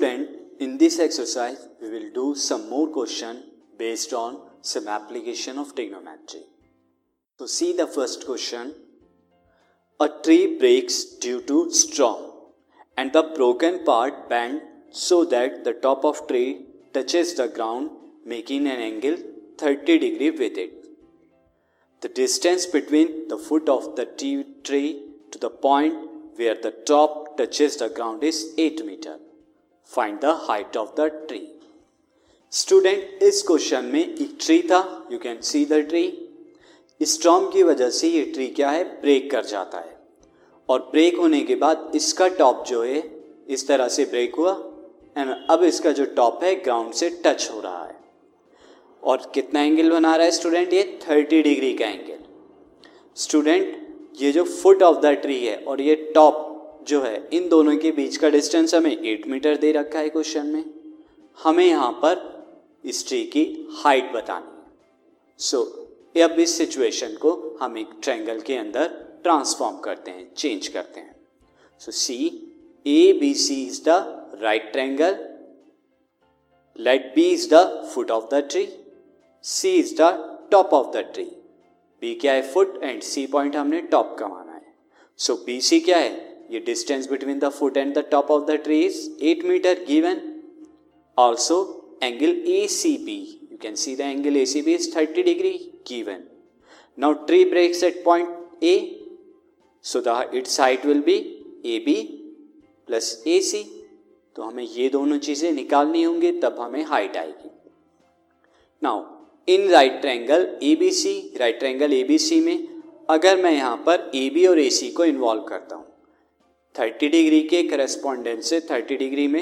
Student, in this exercise, we will do some more question based on some application of trigonometry. So see the first question. A tree breaks due to storm and the broken part bend so that the top of tree touches the ground making an angle 30 degree with it. The distance between the foot of the tree to the point where the top touches the ground is 8 meter. Find the height of the tree student इस question में एक tree था. You can see the tree storm की वजह से ये tree क्या है? ब्रेक कर जाता है. और ब्रेक होने के बाद इसका टॉप जो है, इस तरह से ब्रेक हुआ. एंड अब इसका जो टॉप है ग्राउंड से टच हो रहा है. और कितना एंगल बना रहा है स्टूडेंट ये थर्टी डिग्री का एंगल स्टूडेंट ये जो फुट ऑफ़ द ट्री है और ये टॉप जो है इन दोनों के बीच का डिस्टेंस हमें एट मीटर दे रखा है क्वेश्चन में। हमें यहाँ पर इस ट्री की हाइट बतानी है। सो so, अब इस सिचुएशन को हम एक ट्रायंगल के अंदर ट्रांसफॉर्म करते हैं चेंज करते हैं। So C A B C is the right triangle let B is the foot of the tree C is the top of the tree B क्या है फुट एंड सी पॉइंट हमने top का माना है। So B C क्या है? ये distance between the foot and the top of the tree is eight metre given also angle A C B you can see the angle A C B is thirty degree given now tree breaks at point A so the its height will be A B plus A C तो हमें ये दोनों चीज़ें निकालनी होंगी, तब हमें height आएगी. Now in right triangle A B C right triangle A B C में, अगर मैं यहाँ पर ए बी और ए सी को इन्वॉल्व करता हूँ थर्टी डिग्री के करस्पॉन्डेंस से थर्टी डिग्री में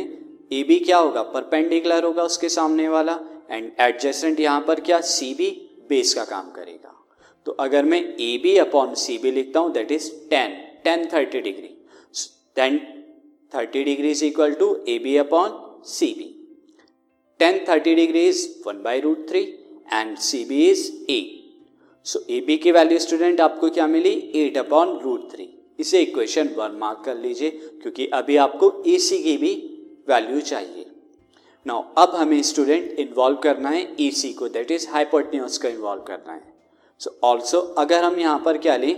ए बी क्या होगा? परपेंडिकुलर होगा उसके सामने वाला एंड एडजस्टेंट यहाँ पर क्या? सी बी बेस का काम करेगा। तो अगर मैं A B upon C B लिखता हूँ that is tan tan thirty degree tan thirty degree is equal to A B upon C B tan thirty degree is one by root three and C B is eight so A B की value student आपको क्या मिली? Eight upon root three इसे equation one mark कर लीजिए, क्योंकि अभी आपको ए सी की भी वैल्यू चाहिए। नाउ अब हमें स्टूडेंट इन्वॉल्व करना है ई सी को दैट इज़ हाइपोटन्यूस का इन्वॉल्व करना है। सो so ऑल्सो अगर हम यहाँ पर क्या लें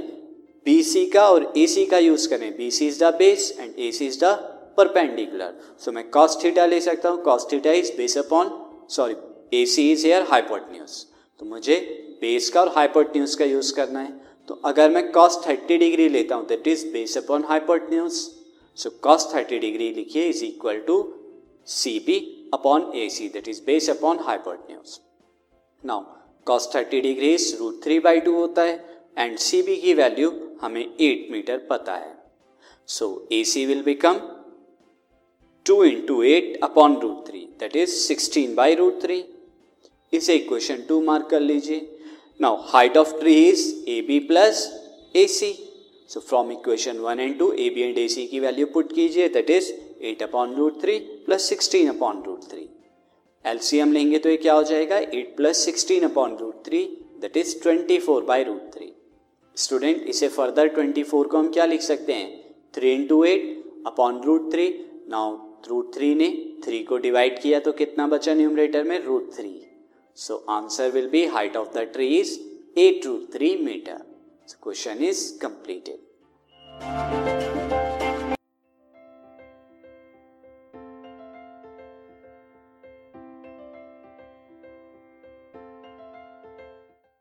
बी सी का और ए सी का यूज़ करें। B C is the base and A C is the perpendicular so मैं कॉस्ट थीटा ले सकता हूँ। Cos theta is base upon sorry A C is here hypotenuse तो मुझे बेस का और हाइपोटन्यूस का यूज़ करना है। तो अगर मैं कॉस थर्टी डिग्री लेता हूँ that is base upon hypotenuse so cos thirty degree लिखिए is equal to C B upon A C that is base upon hypotenuse now cos thirty degree is root three by two होता है and C B की value हमें eight metre पता है. So A C will become two into eight upon root three that is sixteen by root three इसे equation two mark कर लीजिए। Now, height of tree is AB plus AC. So, from equation 1 and 2 AB and AC की value put कीजिए that is 8 upon root three plus sixteen upon root three LCM लेंगे तो ये क्या हो जाएगा? 8 plus sixteen upon root three that is 24 four by root three student इसे further 24 को हम क्या लिख सकते हैं? Three into eight upon root three now root three ने थ्री को डिवाइड किया तो कितना बचा न्यूमरेटर में? Root three So answer will be height of the tree is 8 to 3 meter. So question is completed.